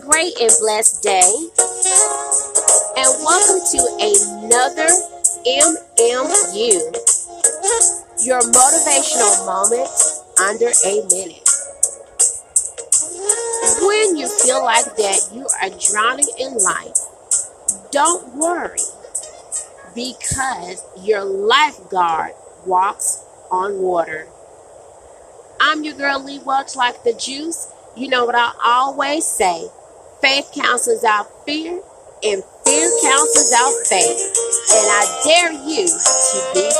great and blessed day. And welcome to another MMU, your motivational moment under a minute. When you feel like that you are drowning in life, don't worry because your lifeguard walks on water. I'm your girl Lee Welch, like the juice. You know what I always say faith cancels out fear, and fear cancels out faith. And I dare you to be.